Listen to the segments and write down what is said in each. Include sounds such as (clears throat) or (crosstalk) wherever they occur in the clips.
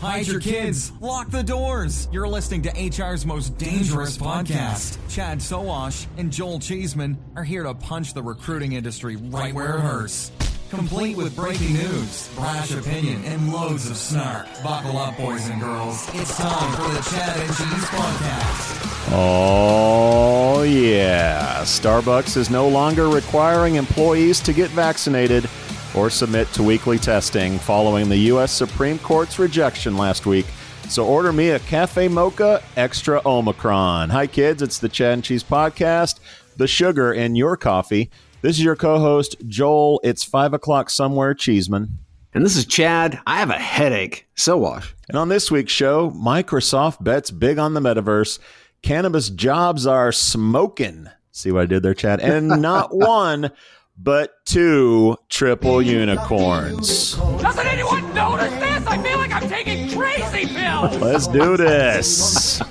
Hide your kids. Lock the doors. You're listening to HR's most dangerous podcast. Chad Sowash and Joel Cheeseman are here to punch the recruiting industry right where it hurts. Complete with breaking news, brash opinion, and loads of snark. Buckle up, boys and girls. It's time for the Chad and Cheese Podcast. Oh, yeah. Starbucks is no longer requiring employees to get vaccinated or submit to weekly testing following the U.S. Supreme Court's rejection last week. So order me a Cafe Mocha Extra Omicron. Hi, kids. It's the Chad and Cheese Podcast, the sugar in your coffee. This is your co host, Joel. It's 5 o'clock somewhere, Cheeseman. And this is Chad. I have a headache. Sowash. And on this week's show, Microsoft bets big on the metaverse. Cannabis jobs are smoking. See what I did there, Chad? And (laughs) not one but two triple unicorns. Doesn't anyone notice this? I feel like I'm taking crazy pills. Let's do this.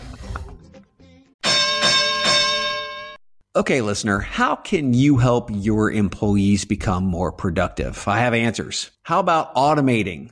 Okay, listener, how can you help your employees become more productive? I have answers. How about automating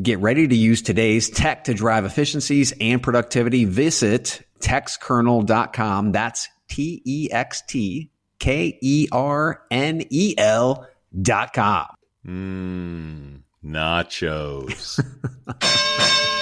Get ready to use today's tech to drive efficiencies and productivity. Visit textkernel.com. That's T E X T K E R N E L dot com. Mmm, nachos. (laughs)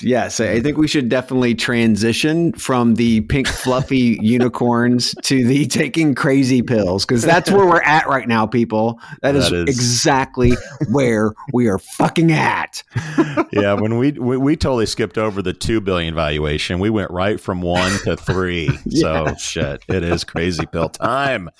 Yes, I think we should definitely transition from the pink fluffy (laughs) unicorns to the taking crazy pills because that's where we're at right now, people. that, that is, is, exactly where we are fucking at. (laughs) yeah, when we, we, we totally skipped over the two billion valuation, we went right from one to three. (laughs) So shit, it is crazy pill time.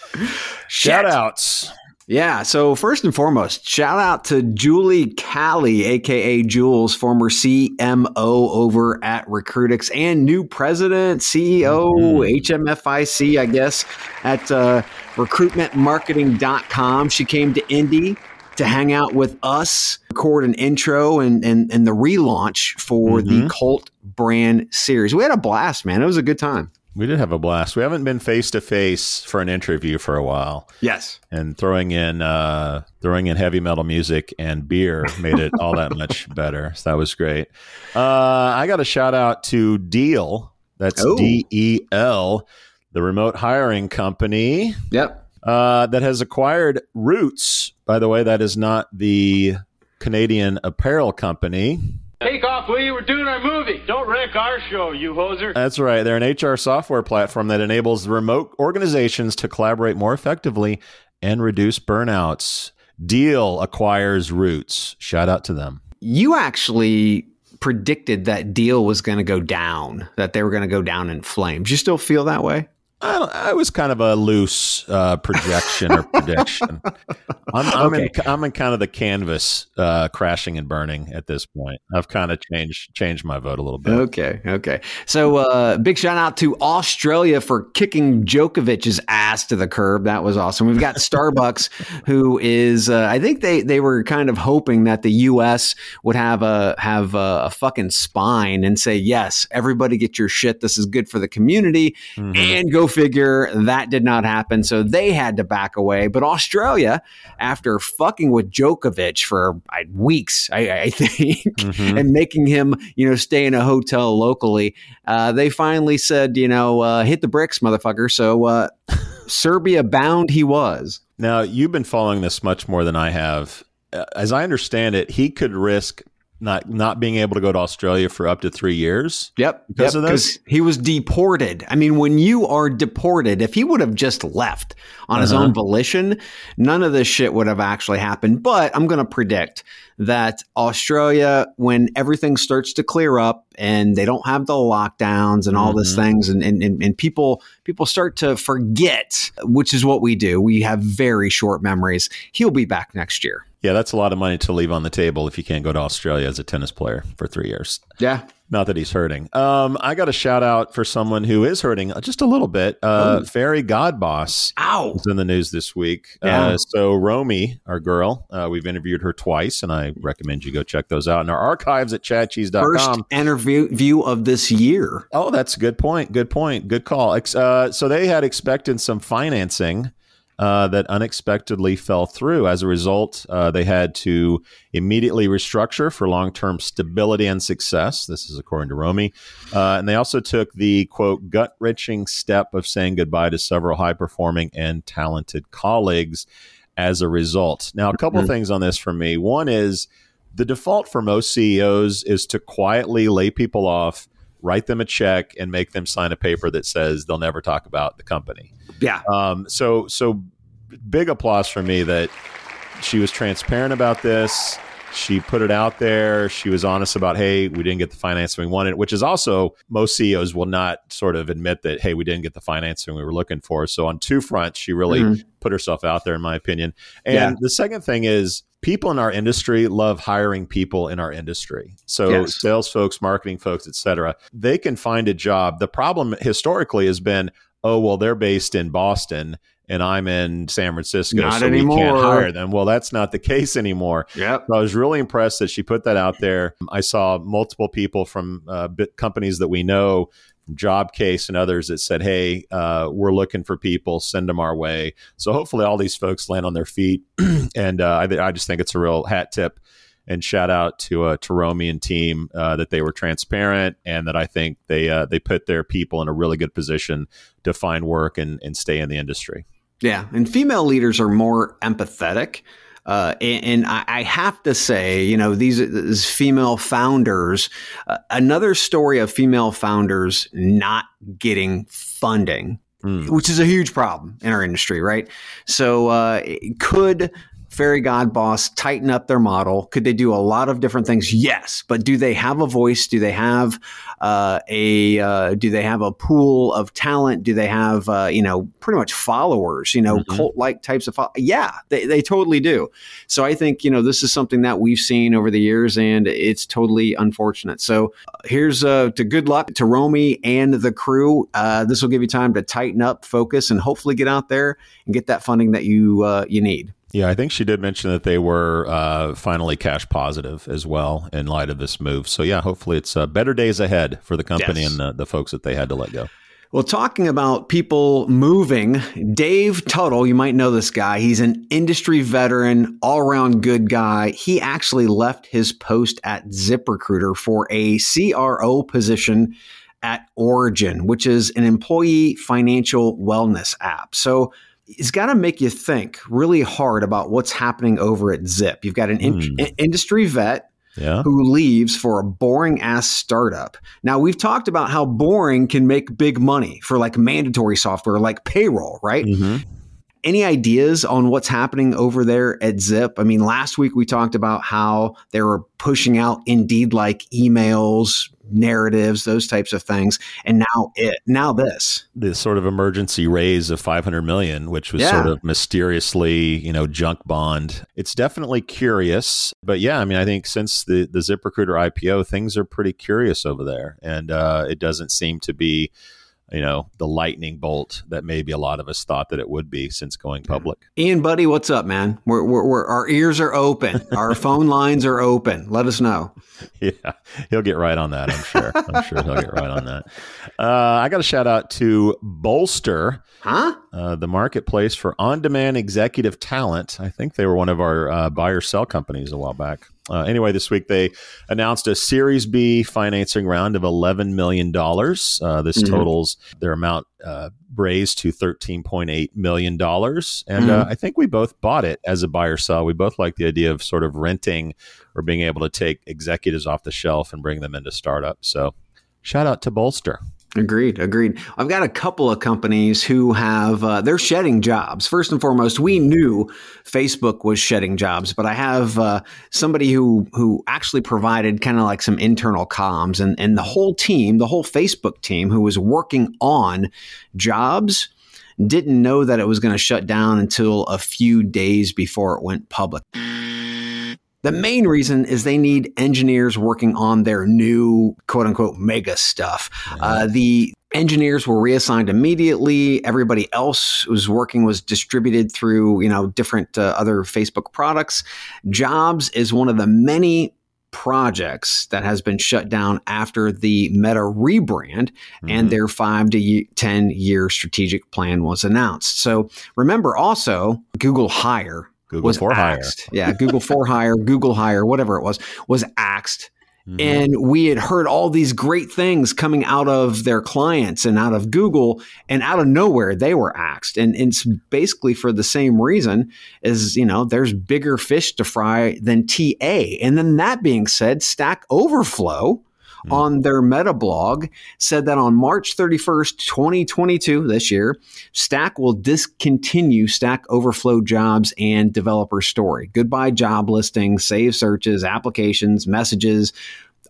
Shout outs. Yeah. So first and foremost, shout out to Julie Calli, aka Jules, former CMO over at Recruitics and new president, CEO, mm-hmm. HMFIC, I guess, at uh, recruitmentmarketing.com. She came to Indy to hang out with us, record an intro and and, and the relaunch for mm-hmm. the Cult brand series. We had a blast, man. It was a good time. We did have a blast. We haven't been face to face for an interview for a while. Yes, and throwing in uh, throwing in heavy metal music and beer made it all that much (laughs) better. So that was great. Uh, I got a shout out to Deel. That's oh. D E L, the remote hiring company. Yep. uh, that has acquired Roots. By the way, that is not the Canadian apparel company. Take off, will you? We're doing our movie. Don't wreck our show, you hoser. That's right. They're an HR software platform that enables remote organizations to collaborate more effectively and reduce burnouts. Deel acquires Roots. Shout out to them. You actually predicted that deal was going to go down, that they were going to go down in flames. You still feel that way? I, I was kind of a loose uh, projection or prediction. I'm, I'm, okay. in, I'm in kind of the canvas uh, crashing and burning at this point. I've kind of changed changed my vote a little bit. Okay, okay. So uh, big shout out to Australia for kicking Djokovic's ass to the curb. That was awesome. We've got Starbucks, (laughs) who is uh, I think they they were kind of hoping that the U.S. would have a have a, a, fucking spine and say yes, everybody get your shit. This is good for the community, mm-hmm. and go figure that did not happen. So they had to back away. But Australia, after fucking with Djokovic for weeks, I, I think, mm-hmm. and making him, you know, stay in a hotel locally, uh, they finally said, you know, uh, hit the bricks, motherfucker. So uh, (laughs) Serbia bound he was. Now, you've been following this much more than I have. As I understand it, he could risk not not being able to go to Australia for up to three years. Yep, because yep, of this. He was deported. I mean, when you are deported, if he would have just left on uh-huh. his own volition, none of this shit would have actually happened. But I'm going to predict that Australia, when everything starts to clear up and they don't have the lockdowns and all mm-hmm. these things, and, and, and people people start to forget, which is what we do. We have very short memories. He'll be back next year. Yeah, that's a lot of money to leave on the table if you can't go to Australia as a tennis player for three years. Yeah. Not that he's hurting. Um, I got a shout out for someone who is hurting just a little bit. Uh, Fairygodboss Ow. was in the news this week. Yeah. Uh, so Romy, our girl, uh, we've interviewed her twice, and I recommend you go check those out in our archives at chadcheese.com. First interview of this year. Oh, that's a good point. Good point. Good call. Uh, so they had expected some financing uh, that unexpectedly fell through. As a result, uh, they had to immediately restructure for long term stability and success. This is according to Romy. Uh, and they also took the quote, gut wrenching step of saying goodbye to several high performing and talented colleagues as a result. Now, a couple mm-hmm. things on this for me. One is the default for most CEOs is to quietly lay people off write them a check and make them sign a paper that says they'll never talk about the company. Yeah. Um, so so big applause for me that she was transparent about this. She put it out there. She was honest about, hey, we didn't get the financing we wanted, which is also most CEOs will not sort of admit that, hey, we didn't get the financing we were looking for. So on two fronts, she really mm-hmm. put herself out there, in my opinion. And yeah. the second thing is people in our industry love hiring people in our industry. So yes. sales folks, marketing folks, et cetera, they can find a job. The problem historically has been, oh, well, they're based in Boston and I'm in San Francisco, not so anymore. we can't hire them. Well, that's not the case anymore. Yep. So I was really impressed that she put that out there. I saw multiple people from uh, companies that we know, from Jobcase and others, that said, "Hey, uh, we're looking for people. Send them our way." So hopefully, all these folks land on their feet. (clears throat) and uh, I, I just think it's a real hat tip and shout out to uh, to Romy and team uh, that they were transparent and that I think they uh, they put their people in a really good position to find work and, and stay in the industry. Yeah, and female leaders are more empathetic. Uh, and, and I, I, have to say, you know, these, these female founders, uh, another story of female founders not getting funding, mm. which is a huge problem in our industry, right? So, uh, could Fairygodboss tighten up their model. Could they do a lot of different things? Yes. But do they have a voice? Do they have uh, a uh, do they have a pool of talent? Do they have uh, you know pretty much followers you know mm-hmm. cult like types of fo- yeah they, they totally do. So i think you know this is something that we've seen over the years and it's totally unfortunate. So uh, here's uh, to good luck to romy and the crew. Uh, this will give you time to tighten up focus and hopefully get out there and get that funding that you you need yeah, I think she did mention that they were uh, finally cash positive as well in light of this move. So yeah, hopefully it's uh, better days ahead for the company yes. and the, the folks that they had to let go. Well, talking about people moving, Dave Tuttle, you might know this guy. He's an industry veteran, all around good guy. He actually left his post at ZipRecruiter for a CRO position at Origin, which is an employee financial wellness app. So it's got to make you think really hard about what's happening over at Zip. You've got an in- Hmm. industry vet Yeah. who leaves for a boring ass startup. Now, we've talked about how boring can make big money for like mandatory software like payroll, right? Mhm. Any ideas on what's happening over there at Zip? I mean, last week we talked about how they were pushing out Indeed like emails, narratives, those types of things. And now it, now this. the sort of emergency raise of 500 million which was Yeah. sort of mysteriously you know junk bond it's definitely curious but yeah i mean i think since the the ziprecruiter ipo things are pretty curious over there and uh, it doesn't seem to be you know the lightning bolt that maybe a lot of us thought that it would be since going public Ian, buddy, what's up, man? We're, we're, we're, our ears are open. Our (laughs) phone lines are open. Let us know. (laughs) yeah, he'll get right on that. I'm sure. I'm sure he'll get right on that. Uh, I got a shout out to Bolster, Huh? uh, the marketplace for on-demand executive talent. I think they were one of our uh, buyer sell companies a while back. Uh, anyway, this week they announced a Series B financing round of $11 million. Uh, this Mhm. totals their amount uh, raised to $13.8 million. And uh, I think we both bought it as a buyer sell. We both like the idea of sort of renting or being able to take executives off the shelf and bring them into startups. So shout out to Bolster. Agreed. Agreed. I've got a couple of companies who have, uh, they're shedding jobs. First and foremost, we knew Facebook was shedding jobs, but I have uh, somebody who, who actually provided kind of like some internal comms and, and the whole team, the whole Facebook team who was working on jobs didn't know that it was going to shut down until a few days before it went public. The main reason is they need engineers working on their new quote unquote mega stuff. Uh, the engineers were reassigned immediately. Everybody else was working was distributed through, you know, different uh, other Facebook products. Jobs is one of the many projects that has been shut down after the Meta rebrand and their five to 10 year strategic plan was announced. So remember also Google Hire Google was for hire. axed. Yeah, Google for hire, Google hire, whatever it was, was axed. Mhm. And we had heard all these great things coming out of their clients and out of Google, and out of nowhere they were axed. And it's basically for the same reason as you know, there's bigger fish to fry than TA. And then that being said, Stack Overflow Mm. on their meta blog said that on March 31st, 2022, this year, Stack will discontinue Stack Overflow jobs and developer story. Goodbye job listings, save searches, applications, messages,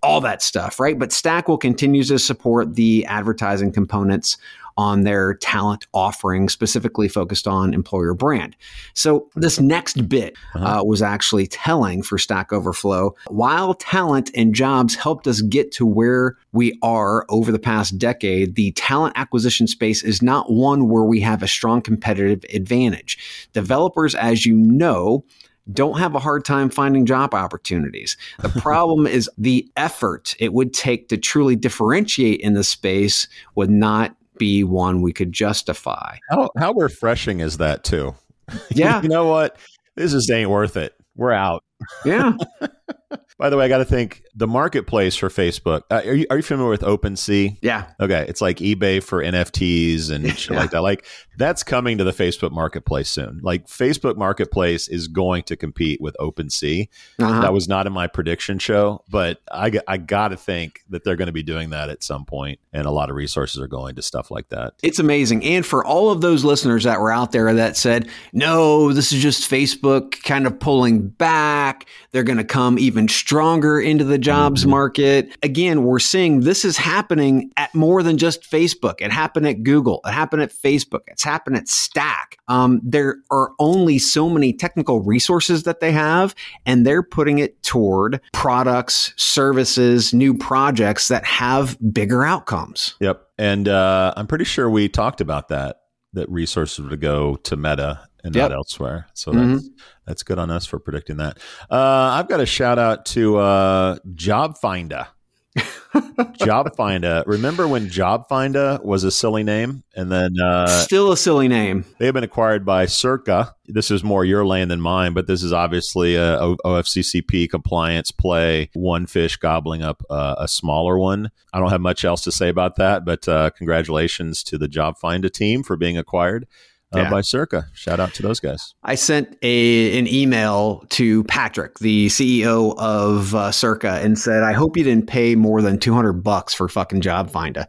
all that stuff, right? But Stack will continue to support the advertising components on their talent offering, specifically focused on employer brand. So this next bit uh, was actually telling for Stack Overflow. While talent and jobs helped us get to where we are over the past decade, the talent acquisition space is not one where we have a strong competitive advantage. Developers, as you know, don't have a hard time finding job opportunities. The (laughs) problem is the effort it would take to truly differentiate in the space would not be one we could justify. How, how refreshing is that, too? (laughs) Yeah. you know what? This just ain't worth it. We're out. Yeah. (laughs) (laughs) By the way, I got to think the marketplace for Facebook. Uh, are, you, are you familiar with OpenSea? Yeah. Okay, it's like eBay for NFTs and (laughs) shit Yeah. like that. Like that's coming to the Facebook Marketplace soon. Like Facebook Marketplace is going to compete with OpenSea. Uh-huh. That was not in my prediction show, but I I got to think that they're going to be doing that at some point, and a lot of resources are going to stuff like that. It's amazing. And for all of those listeners that were out there that said, no, this is just Facebook kind of pulling back, they're going to come even stronger into the jobs market. Again, we're seeing this is happening at more than just Facebook. It happened at Google, it happened at Facebook, it's happened at Stack. Um, there are only so many technical resources that they have, and they're putting it toward products, services, new projects that have bigger outcomes. Yep, and uh, I'm pretty sure we talked about that. That resources would go to Meta and Yep. not elsewhere. So Mhm. that's that's good on us for predicting that. Uh, I've got a shout out to uh, Jobfindah. (laughs) Jobfindah. Remember when Jobfindah was a silly name, and then uh, Still a silly name. they have been acquired by Circa. This is more your lane than mine, but this is obviously a O- OFCCP compliance play. One fish gobbling up uh, a smaller one. I don't have much else to say about that, but uh, congratulations to the Jobfindah team for being acquired. Uh, Yeah. by Circa. Shout out to those guys. I sent a an email to Patrick, the CEO of uh, Circa, and said, "I hope you didn't pay more than two hundred bucks for fucking Jobfindah."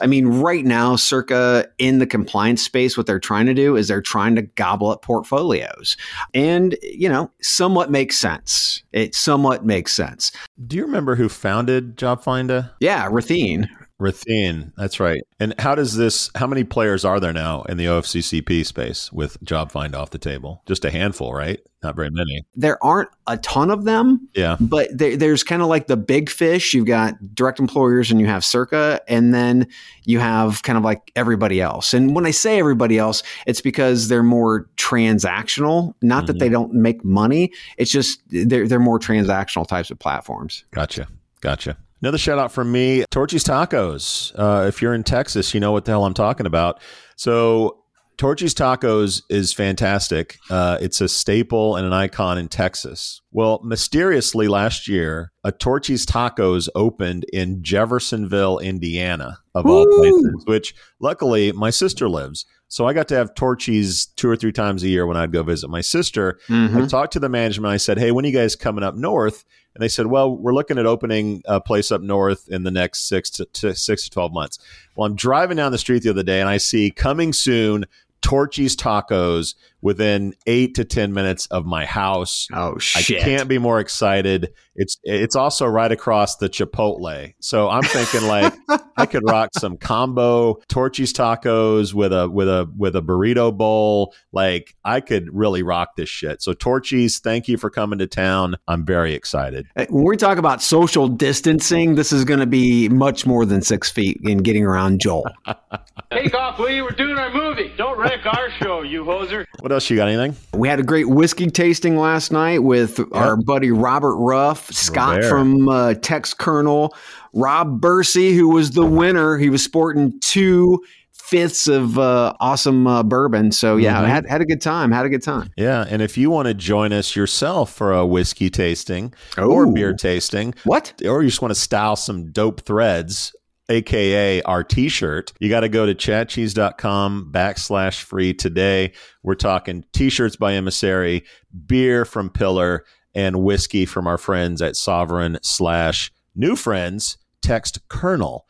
I mean, right now, Circa in the compliance space, what they're trying to do is they're trying to gobble up portfolios, and you know, somewhat makes sense. It somewhat makes sense. Do you remember who founded Job Finder? Yeah, Rathine. Rathine, that's right. And how does this? How many players are there now in the OFCCP space with Job Find off the table? Just a handful, right? Not very many. There aren't a ton of them, Yeah, but there, there's kind of like the big fish. You've got direct employers and you have Circa, and then you have kind of like everybody else. And when I say everybody else, it's because they're more transactional. Not that they mm-hmm. don't make money. It's just they're they're more transactional types of platforms. gotcha, gotcha. Another shout out from me, Torchy's Tacos. Uh, if you're in Texas, you know what the hell I'm talking about. So. Torchy's Tacos is fantastic. Uh, it's a staple and an icon in Texas. Well, mysteriously last year, a Torchy's Tacos opened in Jeffersonville, Indiana, of all places, which luckily my sister lives. So I got to have Torchy's two or three times a year when I'd go visit my sister. I talked to the management. I said, "Hey, when are you guys coming up north?" And they said, "Well, we're looking at opening a place up north in the next six to, to six to twelve months." Well, I'm driving down the street the other day, and I see coming soon Torchy's Tacos within eight to ten minutes of my house. Oh shit! I can't be more excited. It's it's also right across the Chipotle. So I'm thinking like (laughs) I could rock some combo Torchy's tacos with a with a with a burrito bowl. Like I could really rock this shit. So Torchy's, thank you for coming to town. I'm very excited. When we talk about social distancing, this is going to be much more than six feet in getting around Joel. (laughs) Take off, will you? We're doing our movie. Don't wreck our show, you hoser. What else you got? Anything? We had a great whiskey tasting last night with our buddy Robert Ruff, Scott from uh, Textkernel, Rob Bursey, who was the winner. He was sporting two fifths of uh, awesome uh, bourbon. So yeah, Mhm. had had a good time. Had a good time. Yeah, and if you want to join us yourself for a whiskey tasting or beer tasting, What? or you just want to style some dope threads, aka our t-shirt, you got to go to chadcheese.com backslash free today. We're talking t-shirts by Emissary, beer from Pillar, and whiskey from our friends at Sovereign slash new friends, Textkernel,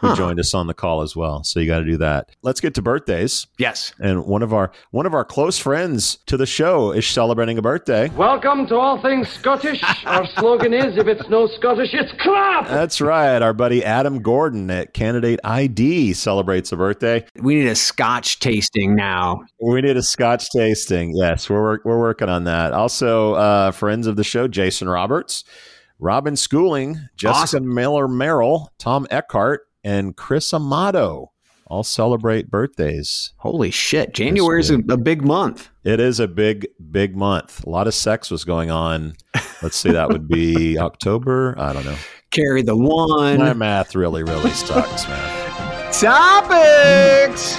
who Huh. joined us on the call as well. So you got to do that. Let's get to birthdays. Yes. And one of our one of our close friends to the show is celebrating a birthday. Welcome to All Things Scottish. (laughs) Our slogan is if it's no Scottish, it's crap. That's right. Our buddy Adam Gordon at Candidate ID celebrates a birthday. We need a Scotch tasting now. We need a Scotch tasting. Yes, we're we're working on that. Also, uh, friends of the show: Jason Roberts, Robin Schooling, Jessica Awesome. Miller-Merrell, Tom Eckhart, and Chris Amato all celebrate birthdays. Holy shit! January is a, a big month. It is a big, big month. A lot of sex was going on. Let's see, that would be (laughs) October. I don't know. Carry the one. My math really, really sucks, man. Topics.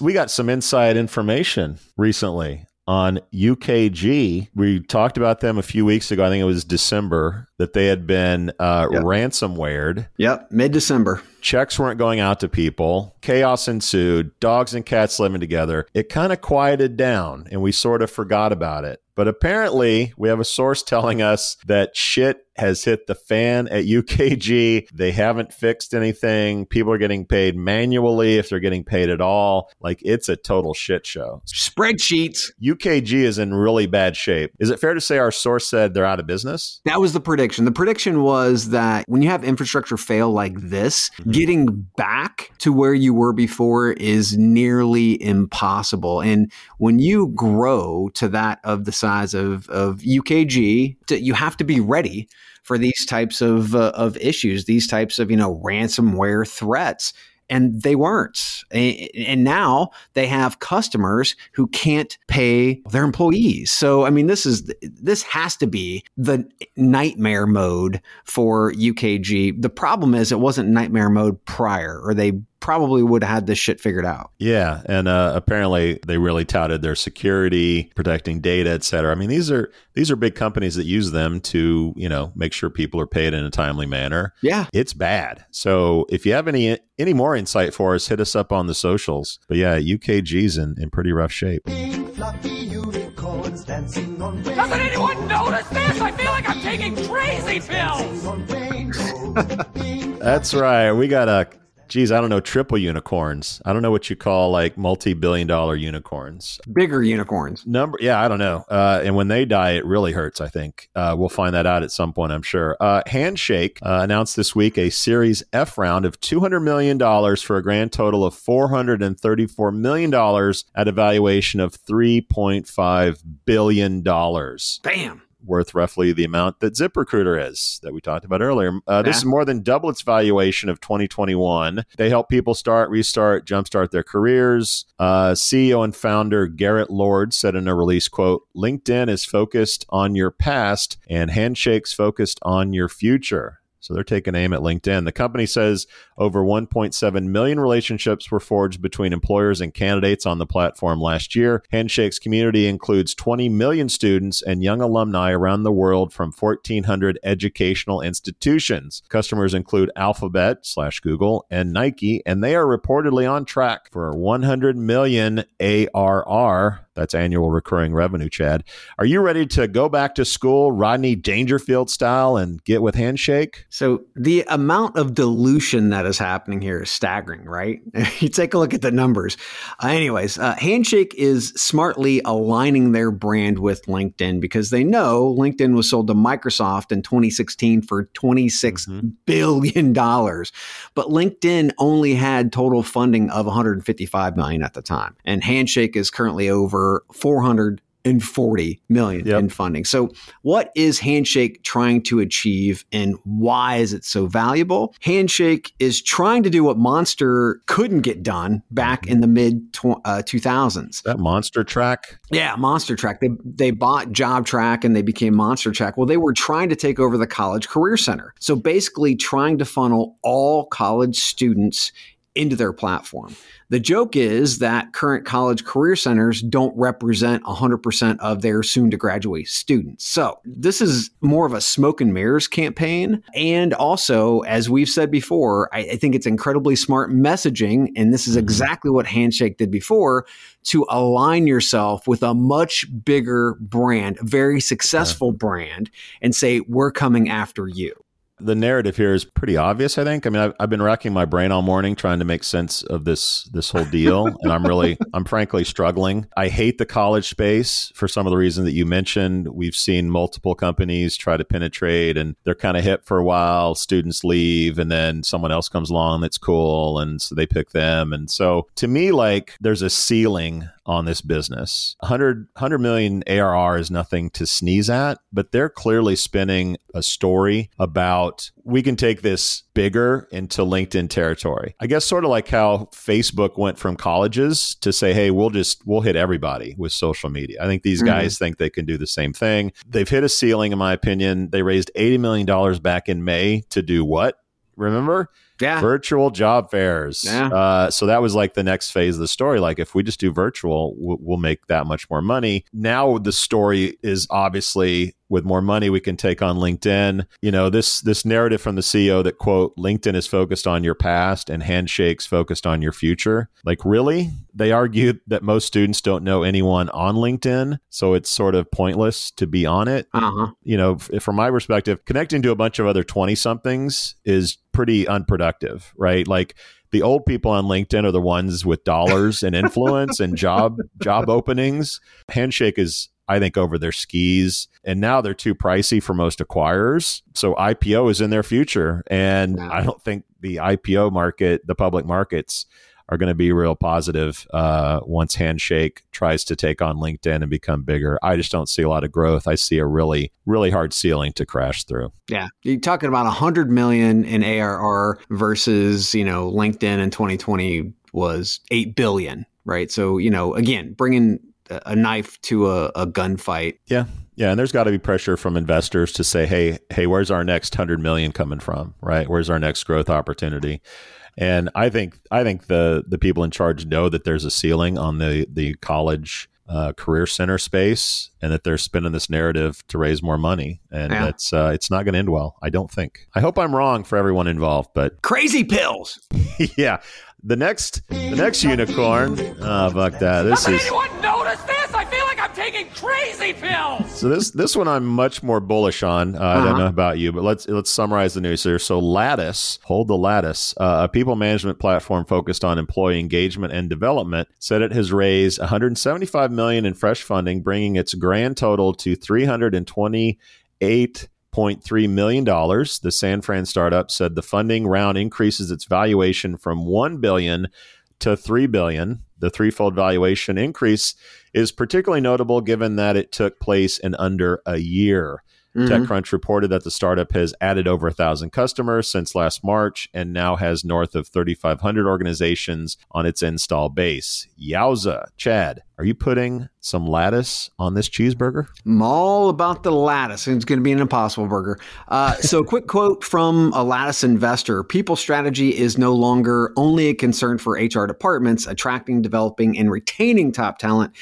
we got some inside information recently on UKG. We talked about them a few weeks ago. I think it was December that they had been uh, Yep. ransomwared. Yep, mid December. Checks weren't going out to people. Chaos ensued. Dogs and cats living together. It kind of quieted down and we sort of forgot about it. But apparently, we have a source (laughs) telling us that shit has hit the fan at UKG. They haven't fixed anything. People are getting paid manually if they're getting paid at all. Like it's a total shit show. Spreadsheets. UKG is in really bad shape. Is it fair to say our source said they're out of business? That was the prediction. The prediction was that when you have infrastructure fail like this, mm-hmm. getting back to where you were before is nearly impossible. And when you grow to that of the size of, of UKG, you have to be ready for these types of, uh, of issues, these types of, you know, ransomware threats. And they weren't. And now they have customers who can't pay their employees. So, I mean, this is, this has to be the nightmare mode for UKG. The problem is it wasn't nightmare mode prior, or they probably would have had this shit figured out. Yeah, and uh, apparently they really touted their security, protecting data, et cetera. I mean, these are these are big companies that use them to you know make sure people are paid in a timely manner. Yeah, it's bad. So if you have any any more insight for us, hit us up on the socials. But yeah, UKG's in in pretty rough shape. Doesn't anyone notice this? I feel like I'm taking crazy pills. (laughs) That's right. We got a geez, I don't know, triple unicorns. I don't know what you call like multi-billion dollar unicorns. Bigger unicorns. Number, yeah, I don't know. Uh, and when they die, it really hurts. I think uh, we'll find that out at some point. I'm sure. Uh, Handshake uh, announced this week a Series F round of 200 million dollars for a grand total of 434 million dollars at a valuation of 3.5 billion dollars. Bam worth roughly the amount that ZipRecruiter is that we talked about earlier. Uh, this is more than double its valuation of 2021. They help people start, restart, jumpstart their careers. Uh, CEO and founder Garrett Lord said in a release quote, LinkedIn is focused on your past and Handshake's focused on your future. So they're taking aim at LinkedIn. The company says over 1.7 million relationships were forged between employers and candidates on the platform last year. Handshake's community includes 20 million students and young alumni around the world from 1,400 educational institutions. Customers include Alphabet slash Google and Nike, and they are reportedly on track for 100 million ARR that's annual recurring revenue, Chad. Are you ready to go back to school, Rodney Dangerfield style, and get with Handshake? So, the amount of dilution that is happening here is staggering, right? (laughs) you take a look at the numbers. Uh, anyways, uh, Handshake is smartly aligning their brand with LinkedIn because they know LinkedIn was sold to Microsoft in 2016 for twenty-six mm-hmm. billion dollars, but LinkedIn only had total funding of 155 million at the time, and Handshake is currently over 440 million yep. in funding. So what is Handshake trying to achieve and why is it so valuable? Handshake is trying to do what Monster couldn't get done back in the mid tw- uh, 2000s. That MonsterTRAK? Yeah, MonsterTRAK. They they bought JobTrak and they became MonsterTRAK. Well, they were trying to take over the College Career Center. So basically trying to funnel all college students into their platform. The joke is that current college career centers don't represent 100% of their soon to graduate students. So, this is more of a smoke and mirrors campaign. And also, as we've said before, I, I think it's incredibly smart messaging. And this is mm-hmm. exactly what Handshake did before to align yourself with a much bigger brand, a very successful yeah. brand, and say, we're coming after you the narrative here is pretty obvious. I think. I mean, I've, I've, been racking my brain all morning trying to make sense of this this whole deal, (laughs) and I'm really, I'm frankly struggling. I hate the college space for some of the reasons that you mentioned. We've seen multiple companies try to penetrate, and they're kind of hip for a while. Students leave, and then someone else comes along that's cool, and so they pick them. And so, to me, like there's a ceiling on this business. 100, 100 million ARR is nothing to sneeze at, but they're clearly spinning a story about we can take this bigger into LinkedIn territory. I guess sort of like how Facebook went from colleges to say, hey, we'll just we'll hit everybody with social media. I think these mm-hmm. guys think they can do the same thing. They've hit a ceiling, in my opinion. They raised $80 million back in May to do what? Remember? Yeah. virtual job fairs. Yeah. Uh, so that was like the next phase of the story. Like if we just do virtual, we'll, we'll make that much more money. Now the story is obviously with more money we can take on LinkedIn. You know, this this narrative from the CEO that quote LinkedIn is focused on your past and handshakes focused on your future. Like really? They argued that most students don't know anyone on LinkedIn, so it's sort of pointless to be on it. Uh-huh. You know, from my perspective, connecting to a bunch of other 20 somethings is pretty unproductive, right? Like the old people on LinkedIn are the ones with dollars and influence and job (laughs) job openings. Handshake is I think, over their skis. And now they're too pricey for most acquirers. So IPO is in their future. And I don't think the IPO market, the public markets, are going to be real positive uh, once Handshake tries to take on LinkedIn and become bigger. I just don't see a lot of growth. I see a really, really hard ceiling to crash through. Yeah, you're talking about 100 million in ARR versus you know LinkedIn in 2020 was 8 billion, right? So you know, again, bringing a knife to a, a gunfight. Yeah. Yeah, and there's got to be pressure from investors to say, "Hey, hey, where's our next 100 million coming from?" Right? Where's our next growth opportunity? And I think I think the the people in charge know that there's a ceiling on the the college uh, career center space, and that they're spinning this narrative to raise more money, and Yeah. that's uh, it's not going to end well. I don't think. I hope I'm wrong for everyone involved, but (laughs) Crazy pills. yeah, the next the next unicorn. Oh, fuck that. This is crazy pills. So this this one I'm much more bullish on. Uh, I don't Uh-huh. know about you, but let's let's summarize the news here. So Lattice, hold the Lattice, uh, a people management platform focused on employee engagement and development, said it has raised 175 million in fresh funding, bringing its grand total to 328.3 million dollars. The San Fran startup said the funding round increases its valuation from 1 billion to 3 billion. The threefold valuation increase is particularly notable given that it took place in under a year. Mhm. TechCrunch reported that the startup has added over a thousand customers since last March and now has north of 3,500 organizations on its install base. Yowza, Chad, are you putting some lattice on this cheeseburger? I'm all about the lattice, and it's going to be an impossible burger. Uh, so, quick quote from a lattice investor People strategy is no longer only a concern for HR departments. Attracting, developing, and retaining top talent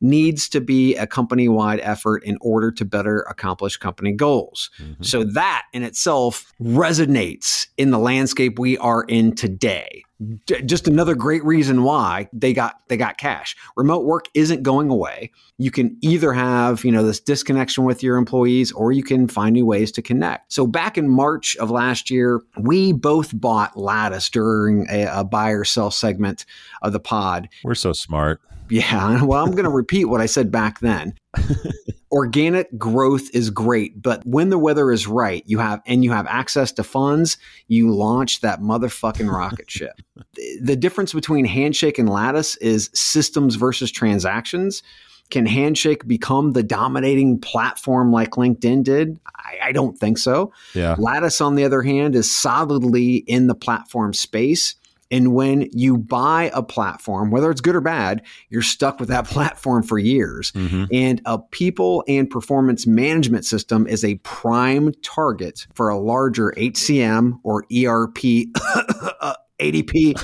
needs to be a company wide effort in order to better accomplish company goals. Mm-hmm. So, that in itself resonates in the landscape we are in today. J- just another great reason why they got they got cash. Remote work isn't going away. You can either have, you know, this disconnection with your employees or you can find new ways to connect. So back in March of last year, we both bought Lattice during a, a buy or sell segment of the pod. We're so smart. Yeah, (laughs) well, I'm going to repeat what I said back then. (laughs) Organic growth is great, but when the weather is right, you have and you have access to funds, you launch that motherfucking rocket ship. (laughs) The- difference between Handshake and Lattice is systems versus transactions. Can Handshake become the dominating platform like LinkedIn did? I, I don't think so. Yeah. Lattice, on the other hand, is solidly in the platform space. And when you buy a platform, whether it's good or bad, you're stuck with that (laughs) platform for years. Mm-hmm. And a people and performance management system is a prime target for a larger HCM or ERP. (coughs) Uh, ADP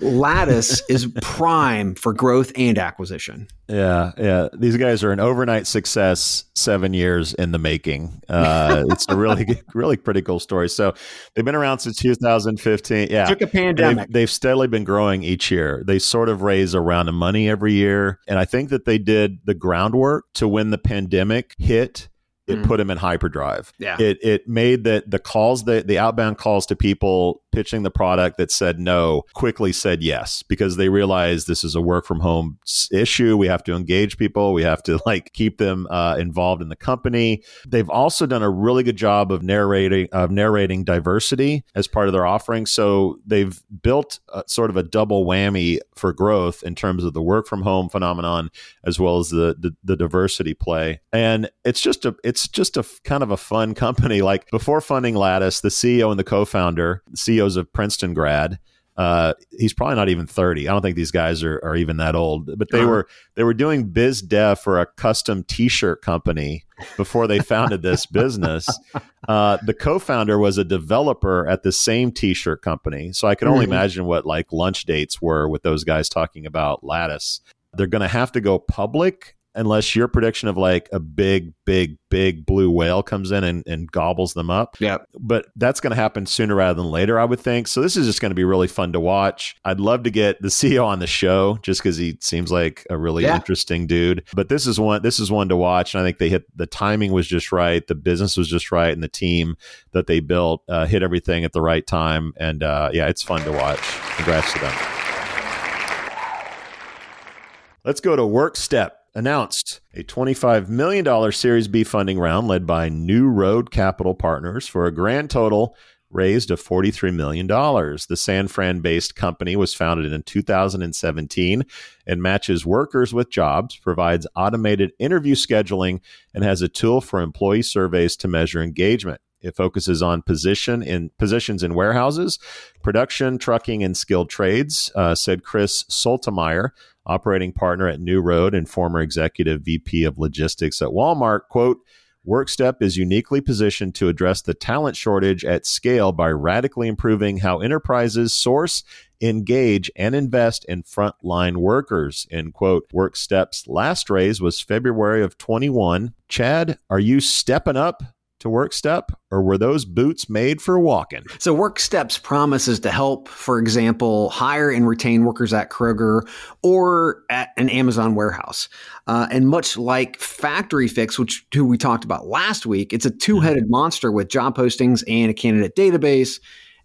Lattice (laughs) is prime for growth and acquisition. Yeah, yeah. These guys are an overnight success, seven years in the making. Uh, it's a really, (laughs) really pretty cool story. So they've been around since 2015. Yeah, Took a pandemic. They've, they've steadily been growing each year. They sort of raise a round of money every year, and I think that they did the groundwork to when the pandemic hit. It Mm. put them in hyperdrive. Yeah. It it made that the calls that the outbound calls to people pitching the product that said no quickly said yes because they realized this is a work from home issue. We have to engage people. We have to (laughs) like keep them uh, involved in the company. They've also done a really good job of narrating of narrating diversity as part of their offering. So they've built a, sort of a double whammy for growth in terms of the work from home phenomenon as well as the, the the diversity play. And it's just a it's just a kind of a fun company. Like before funding Lattice, the CEO and the co-founder, the CEOs of Princeton grad. Uh, he's probably not even 30. I don't think these guys are, are even that old, but they Uh-huh. were they were doing biz dev for a custom t-shirt company before they founded this (laughs) business. Uh, the co-founder was a developer at the same t-shirt company. So I can only Mhm. imagine what like lunch dates were with those guys talking about Lattice. They're going to have to go public unless your prediction of like a big, big, big blue whale comes in and, and gobbles them up. Yeah. But that's going to happen sooner rather than later, I would think. So this is just going to be really fun to watch. I'd love to get the (laughs) CEO on the show just because he seems like a really Yeah. interesting dude. But this is one this is one to watch. And I think they hit the timing was just right, the business was just right, and the team that they built uh, hit everything at the right time. And uh, yeah, it's fun to watch. Congrats to them. Let's go to WorkStep. Announced a $25 million Series B funding round led by New Road Capital Partners for a grand total raised of $43 million. The San Fran based company was founded in 2017 and matches workers with jobs, provides automated interview scheduling, and has a tool for employee surveys to measure engagement. It focuses on position in positions in warehouses, production, trucking, and skilled trades, uh, said Chris Sultemeier, operating partner at New Road and former executive VP of logistics at Walmart. Quote, WorkStep is uniquely positioned to address the talent shortage at scale by radically improving how enterprises source, engage, and invest in frontline workers. End quote. WorkStep's last raise was February of 21. Chad, are you stepping up to WorkStep, or were those boots made for walking? So, WorkStep's promises to help, for example, hire and retain workers at Kroger or at an Amazon warehouse. Uh, and much like FactoryFix, which who we talked about last week, it's a two-headed monster with job postings and a candidate database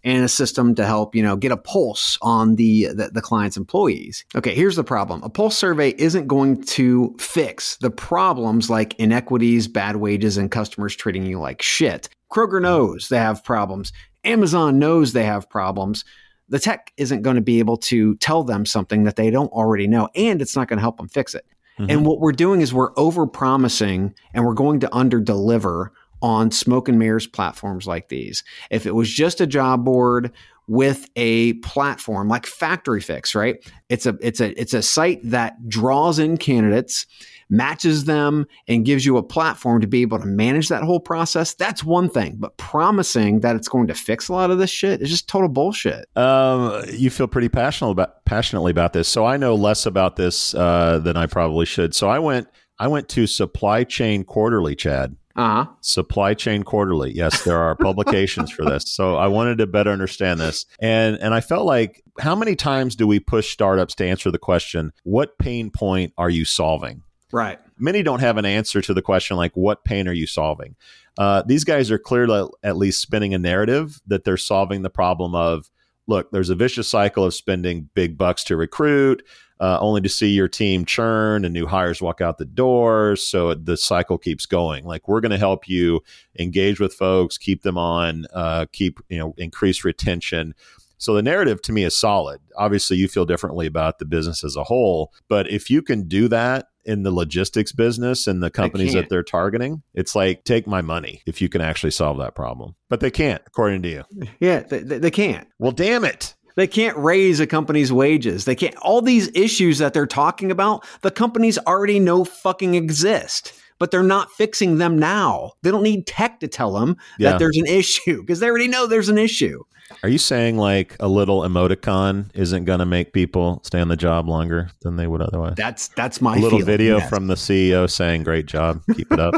and a system to help you know get a pulse on the, the, the client's employees. Okay here's the problem. A pulse survey isn't going to fix the problems like inequities bad wages and customers treating you like shit. Kroger knows they have problems. Amazon knows they have problems. The tech isn't going to be able to tell them something that they don't already know and it's not going to help them fix it. Mm-hmm. and what we're doing is we're over promising and we're going to under deliver on smoke and mirrors platforms like these. If it was just a job board with a platform like FactoryFix, right? It's a it's a it's a site that draws in candidates, matches them and gives you a platform to be able to manage that whole process. That's one thing, but promising that it's going to fix a lot of this shit is just total bullshit. Um, you feel pretty passionate about passionately about this. So I know less about this uh, than I probably should. So I went I went to Supply Chain Quarterly, Chad. Uh-huh. Supply Chain Quarterly. Yes, there are (laughs) publications for this. So I wanted to better understand this. And and I felt like how many times do we push startups to answer the question, what pain point are you solving? Right. Many don't have an answer to the question like what pain are you solving? Uh, these guys are clearly at least spinning a narrative that they're solving the problem of look, there's a vicious cycle of spending big bucks to recruit uh, only to see your team churn and new hires walk out the door. So the cycle keeps going. Like we're going to help you engage with folks, keep them on, uh, keep you know increase retention. So the narrative to me is solid. Obviously, you feel differently about the business as a whole, but if you can do that in the logistics business and the companies that they're targeting, it's like take my money if you can actually solve that problem. But they can't, according to you. Yeah, they, they can't. Well, damn it. They can't raise a company's wages. They can't, all these issues that they're talking about, the companies already know fucking exist, but they're not fixing them now. They don't need tech to tell them yeah. that there's an (laughs) issue because they already know there's an issue. Are you saying like a little emoticon isn't going to make people stay on the job longer than they would otherwise? That's that's my a little feeling, video yes. from the CEO saying, "Great job, keep it up."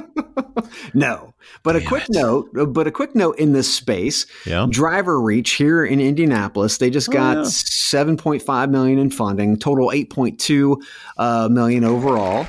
(laughs) no, but Damn a quick it. note. But a quick note in this space. Yeah. DriverReach here in Indianapolis, they just got oh, yeah. seven point five million in funding, total eight point two uh, million overall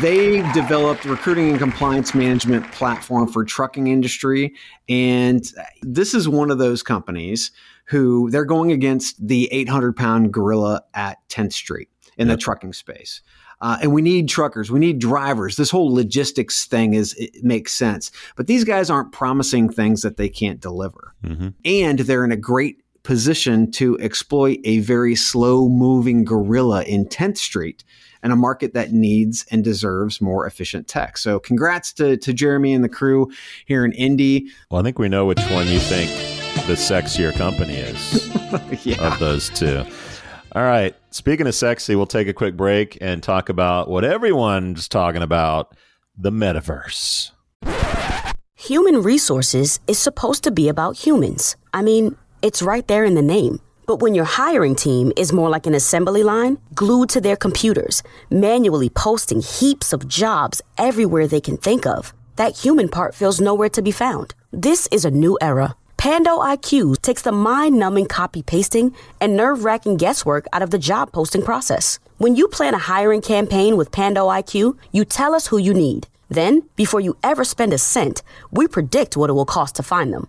they developed recruiting and compliance management platform for trucking industry. And this is one of those companies who they're going against the 800 pound gorilla at 10th street in yep. the trucking space. Uh, and we need truckers we need drivers. This whole logistics thing is it makes sense. But these guys aren't promising things that they can't deliver. Mm-hmm. and they're in a great position to exploit a very slow moving gorilla in 10th street and a market that needs and deserves more efficient tech. So congrats to, to Jeremy and the crew here in Indy. Well, I think we know which one you think the sexier company is (laughs) yeah. of those two. All right. Speaking of sexy, we'll take a quick break and talk about what everyone's talking about the metaverse. Human resources is supposed to be about humans. I mean, it's right there in the name. But when your hiring team is more like an assembly line, glued to their computers, manually posting heaps of jobs everywhere they can think of, that human part feels nowhere to be found. This is a new era. Pando IQ takes the mind numbing copy pasting and nerve wracking guesswork out of the job posting process. When you plan a hiring campaign with Pando IQ, you tell us who you need. Then, before you ever spend a cent, we predict what it will cost to find them.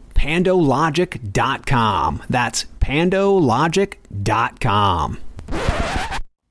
pandologic.com. That's pandologic.com.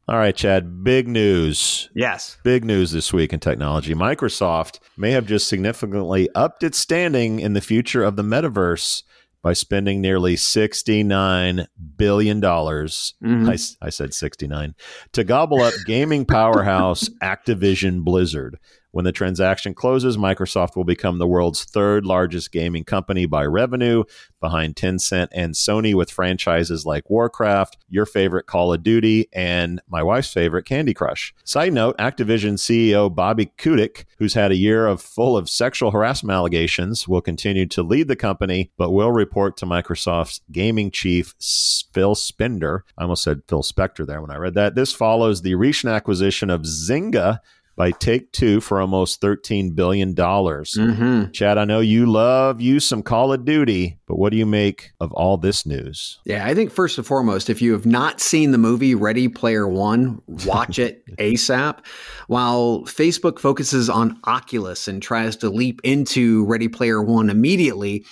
All right, Chad, big news. Yes. Big news this week in technology. Microsoft may have just significantly upped its standing in the future of the metaverse by spending nearly $69 billion. Mhm. I, s- I said 69 to gobble up gaming powerhouse (laughs) Activision Blizzard. When the transaction closes, Microsoft will become the world's third largest gaming company by revenue, behind Tencent and Sony, with franchises like Warcraft, your favorite Call of Duty, and my wife's favorite Candy Crush. Side note Activision CEO Bobby Kotick, who's had a year of full of sexual harassment allegations, will continue to lead the company, but will report to Microsoft's gaming chief, Phil Spencer. I almost said Phil Spector there when I read that. This follows the recent acquisition of Zynga by Take Two for almost $13 billion. Mhm. Chad, I know you love you some Call of Duty, but what do you make of all this news? Yeah, I think first and foremost, if you have not seen the movie Ready Player One, watch it (laughs) ASAP. While Facebook focuses on Oculus and tries to leap into Ready Player One immediately,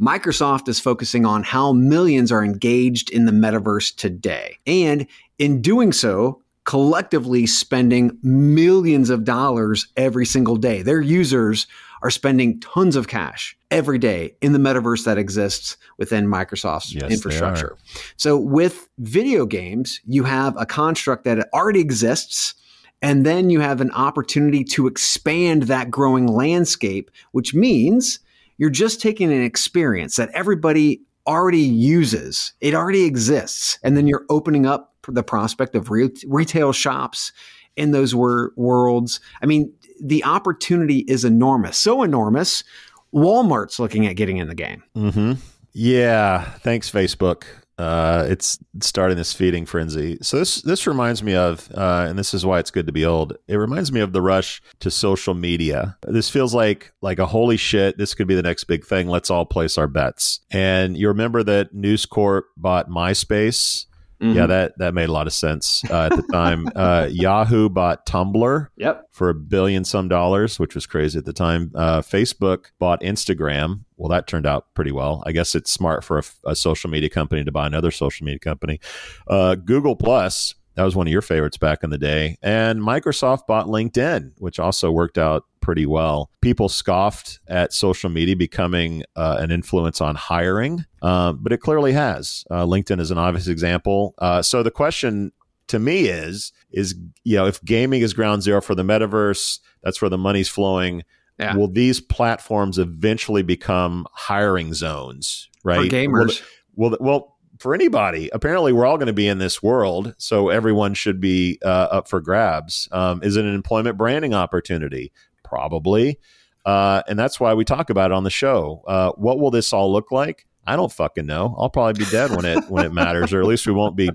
Microsoft is focusing on how millions are engaged in the metaverse today. And in doing so, collectively spending millions of dollars every single day. Their users are spending tons of cash every day in the metaverse that exists within Microsoft's Yes, infrastructure. So with video games, you have a construct that already exists. And then you have an opportunity to expand that growing landscape, which means you're just taking an experience that everybody already uses. It already exists. And then you're opening up the prospect of re- retail shops in those wor- worlds. I mean, the opportunity is enormous. So enormous, Walmart's looking at getting in the game. Mm-hmm. Yeah, thanks, Facebook. Uh, it's starting this feeding frenzy. So this this reminds me of, uh, and this is why it's good to be old. It reminds me of the rush to social media. This feels like like a holy shit. This could be the next big thing. Let's all place our bets. And you remember that News Corp bought MySpace. Yeah, that that made a lot of sense uh, at the time. uh, Yahoo bought Tumblr Yep. for a billion some dollars, which was crazy at the time. Uh, Facebook bought Instagram. Well, that turned out pretty well. I guess it's smart for a, a social media company to buy another social media company. Uh, Google Plus, that was one of your favorites back in the day. And Microsoft bought LinkedIn, which also worked out pretty well. People scoffed at social media becoming uh, an influence on hiring, uh, but it clearly has. Uh, LinkedIn is an obvious example. Uh, so the question to me is is you know if gaming is ground zero for the metaverse that's where the money's flowing Yeah. will these platforms eventually become hiring zones right For gamers. well well, well for anybody. Apparently we're all going to be in this world so everyone should be uh, up for grabs. Um, is it an employment branding opportunity? Probably. Uh, and that's why we talk about it on the show. Uh, what will this all look like? I don't fucking know. I'll probably be dead when it when it matters or at least we won't be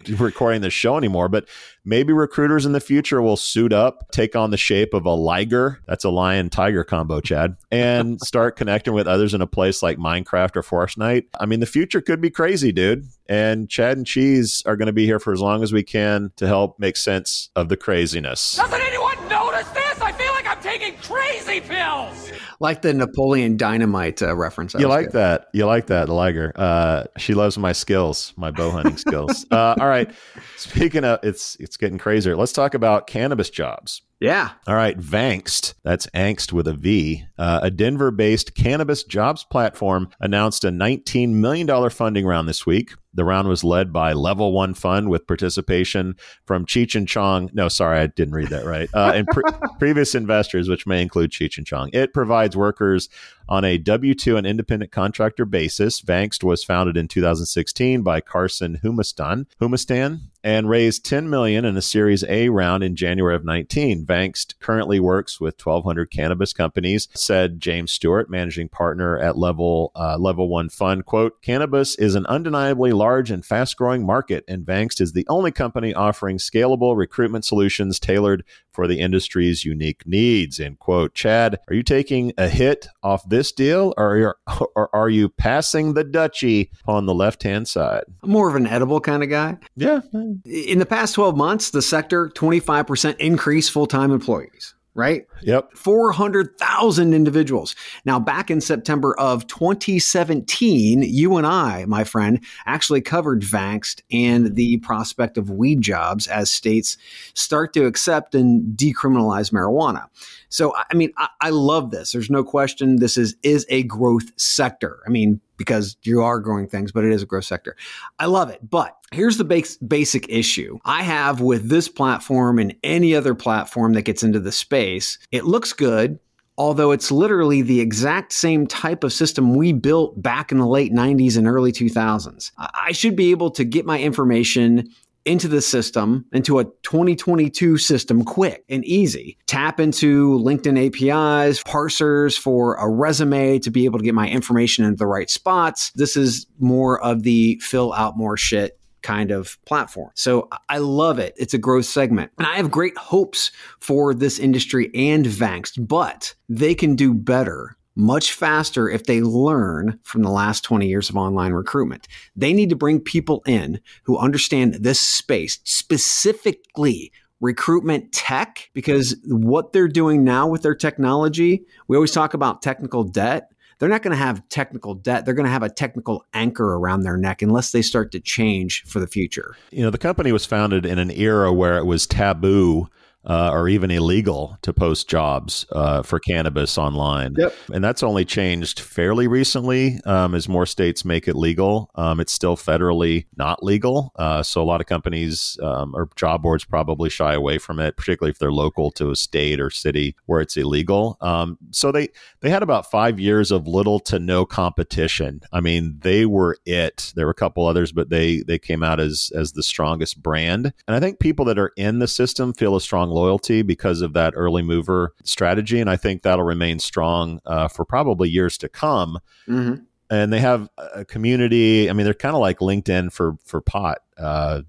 (laughs) recording this show anymore, but maybe recruiters in the future will suit up, take on the shape of a liger. That's a lion tiger combo, Chad, and (laughs) start connecting with others in a place like Minecraft or Fortnite. I mean, the future could be crazy, dude. And Chad and Cheese are going to be here for as long as we can to help make sense of the craziness. Doesn't anyone notice this? I feel like I'm taking crazy pills. Like the Napoleon Dynamite uh, reference. That You like good. that? You like that, the Liger? Uh, she loves my skills, my bow hunting skills. (laughs) Uh, all right. Speaking of, it's it's getting crazier. Let's talk about cannabis jobs. Yeah. All right, Vangst, that's angst with a V, uh, a Denver based cannabis jobs platform announced a $19 million funding round this week. The round was led by Level One Fund with participation from Cheech and Chong. No, sorry, I didn't read that right. Uh, and pre- (laughs) previous investors, which may include Cheech and Chong. It provides workers on a W 2 and independent contractor basis. Vangst was founded in 2016 by Karson Humiston, Humiston and raised 10 million in a Series A round in January of 19. Vangst currently works with 1,200 cannabis companies, said James Stewart, managing partner at Level uh, Level One Fund. "Quote: Cannabis is an undeniably large and fast-growing market, and Vangst is the only company offering scalable recruitment solutions tailored for the industry's unique needs." End quote. Chad, are you taking a hit off this deal, or are you, (laughs) or are you passing the duchy on the left-hand side? I'm more of an edible kind of guy. Yeah, In the past 12 months, the sector 25% increase full-time employees, right? Yep. 400,000 individuals. Now, back in September of 2017, you and I, my friend, actually covered Vangst and the prospect of weed jobs as states start to accept and decriminalize marijuana. So, I mean, I, I love this. There's no question this is, is a growth sector. I mean, because you are growing things, but it is a growth sector. I love it. But here's the base, basic issue I have with this platform and any other platform that gets into the space. It looks good although it's literally the exact same type of system we built back in the late 90s and early 2000s. I should be able to get my information into the system, into a 2022 system quick and easy. Tap into LinkedIn APIs, parsers for a resume to be able to get my information into the right spots. This is more of the fill out more shit kind of platform. So I love it. It's a growth segment. And I have great hopes for this industry and Vangst, but they can do better much faster if they learn from the last 20 years of online recruitment. They need to bring people in who understand this space, specifically recruitment tech, because what they're doing now with their technology, we always talk about technical debt. They're not going to have technical debt. They're going to have a technical anchor around their neck unless they start to change for the future. You know, the company was founded in an era where it was taboo uh, or even illegal to post jobs uh, for cannabis online. Yep. And that's only changed fairly recently um, as more states make it legal. Um, it's still federally not legal. Uh, so a lot of companies um, or job boards probably shy away from it, particularly if they're local to a state or city where it's illegal. Um, so they, they had about five years of little to no competition. I mean, they were it. There were a couple others, but they, they came out as, as the strongest brand. And I think people that are in the system feel a strong loyalty because of that early mover strategy. And I think that'll remain strong uh, for probably years to come. Mm-hmm. And they have a community. I mean, they're kind of like LinkedIn for for pot. Uh,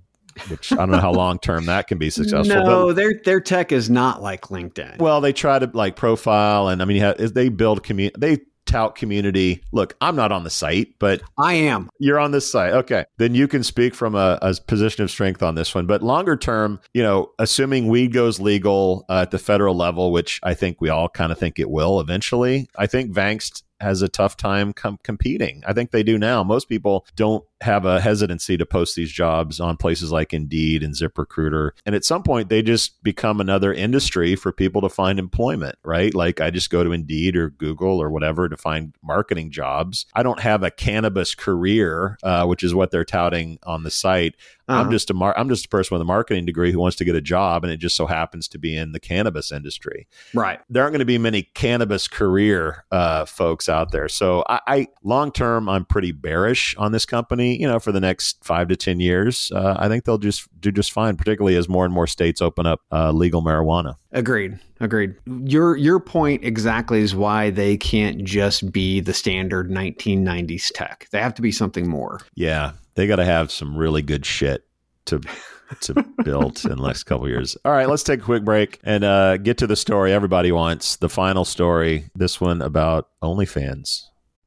which I don't know how long term that can be (laughs) successful. No, but, their their tech is not like LinkedIn. Well, they try to like profile, and I mean, have, they build community. They tout community. Look, I'm not on the site, but I am. You're on this site. Okay. Then you can speak from a, a position of strength on this one. But longer term, you know, assuming weed goes legal uh, at the federal level, which I think we all kind of think it will eventually, I think Vangst has a tough time com- competing. I think they do now. Most people don't have a hesitancy to post these jobs on places like Indeed and ZipRecruiter. And at some point, they just become another industry for people to find employment, right? Like I just go to Indeed or Google or whatever to find marketing jobs. I don't have a cannabis career, uh, which is what they're touting on the site. Uh-huh. I'm just a mar- I'm just a person with a marketing degree who wants to get a job, and it just so happens to be in the cannabis industry. Right. There aren't going to be many cannabis career uh, folks out there. So I, I long term, I'm pretty bearish on this company you know, for the next five to 10 years, uh, I think they'll just do just fine, particularly as more and more states open up uh, legal marijuana. Agreed. Agreed. Your your point exactly is why they can't just be the standard 1990s tech. They have to be something more. Yeah, they got to have some really good shit to (laughs) to build in the next couple years. All right, let's take a quick break and uh, get to the story everybody wants. The final story. This one about OnlyFans.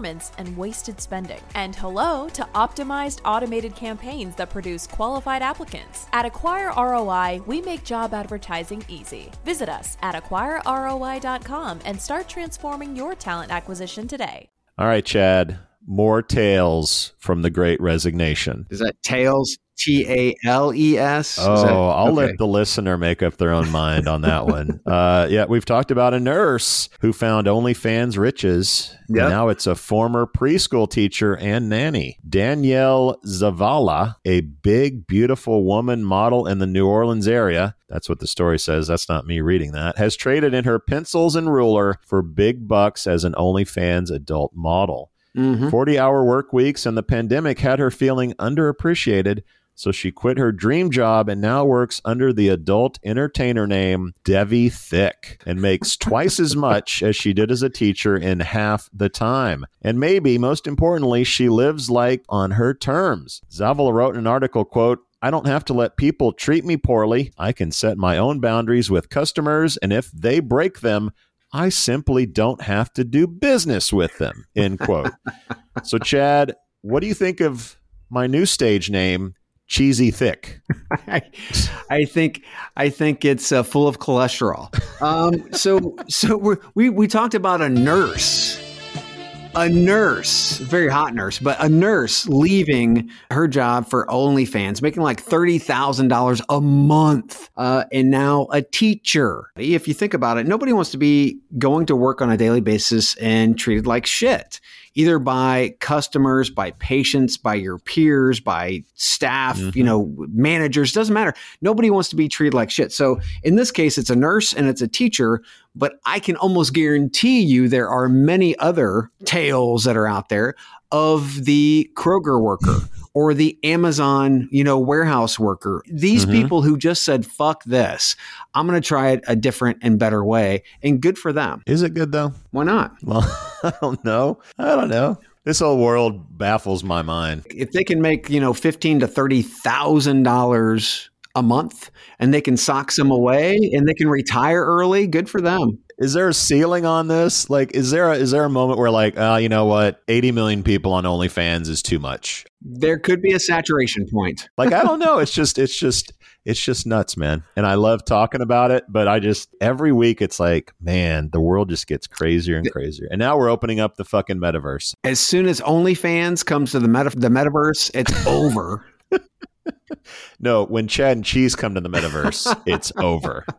performance and wasted spending. And hello to optimized automated campaigns that produce qualified applicants. At Acquire ROI, we make job advertising easy. Visit us at acquireroi.com and start transforming your talent acquisition today. All right, Chad, more tales from the great resignation. Is that tales T A L E S. Oh, that, I'll okay. let the listener make up their own mind on that one. uh, yeah, we've talked about a nurse who found OnlyFans riches. Yep. Now it's a former preschool teacher and nanny. Danielle Zavala, a big, beautiful woman model in the New Orleans area. That's what the story says. That's not me reading that. Has traded in her pencils and ruler for big bucks as an OnlyFans adult model. Mm-hmm. 40 hour work weeks and the pandemic had her feeling underappreciated so she quit her dream job and now works under the adult entertainer name Devi Thick and makes twice as much as she did as a teacher in half the time. And maybe most importantly, she lives like on her terms. Zavala wrote in an article, quote, I don't have to let people treat me poorly. I can set my own boundaries with customers, and if they break them, I simply don't have to do business with them. End quote. so, Chad, what do you think of my new stage name, Cheesy Thick? (laughs) I, think I think it's uh, full of cholesterol. Um, so so we we talked about a nurse a nurse, very hot nurse, but a nurse leaving her job for OnlyFans, making like $30,000 a month. Uh, and now a teacher. If you think about it, nobody wants to be going to work on a daily basis and treated like shit either by customers, by patients, by your peers, by staff, mm-hmm. you know, managers, doesn't matter. Nobody wants to be treated like shit. So in this case, it's a nurse and it's a teacher, but I can almost guarantee you there are many other tales that are out there of the Kroger worker (laughs) or the Amazon, you know, warehouse worker. These mm-hmm. people who just said, fuck this. I'm going to try it a different and better way. And good for them. Is it good though? Why not? Well, (laughs) I don't know. I don't know. This whole world baffles my mind. If they can make, you know, fifteen to thirty thousand dollars a month and they can sock some away and they can retire early, good for them is there a ceiling on this? Like, is there a, is there a moment where like, uh, you know what, eighty million people on OnlyFans is too much? There could be a saturation point. (laughs) Like, I don't know. It's just, it's just, it's just nuts, man. And I love talking about it, but I just every week it's like, man, the world just gets crazier and crazier. And now we're opening up the fucking metaverse. As soon as OnlyFans comes to the meta, the metaverse, it's (laughs) over. no, when Chad and Cheese come to the metaverse, it's over. (laughs)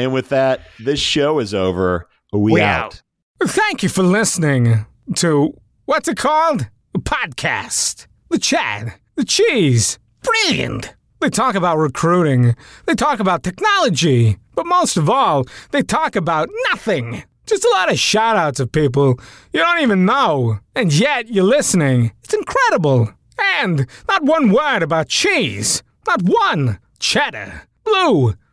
And with that, this show is over. We, we out. out. Thank you for listening to what's it called? Podcast. The Chad, the cheese. Brilliant. They talk about recruiting. They talk about technology. But most of all, they talk about nothing. Just a lot of shout outs of people you don't even know. And yet you're listening. It's incredible. And not one word about cheese. Not one. Cheddar. Blue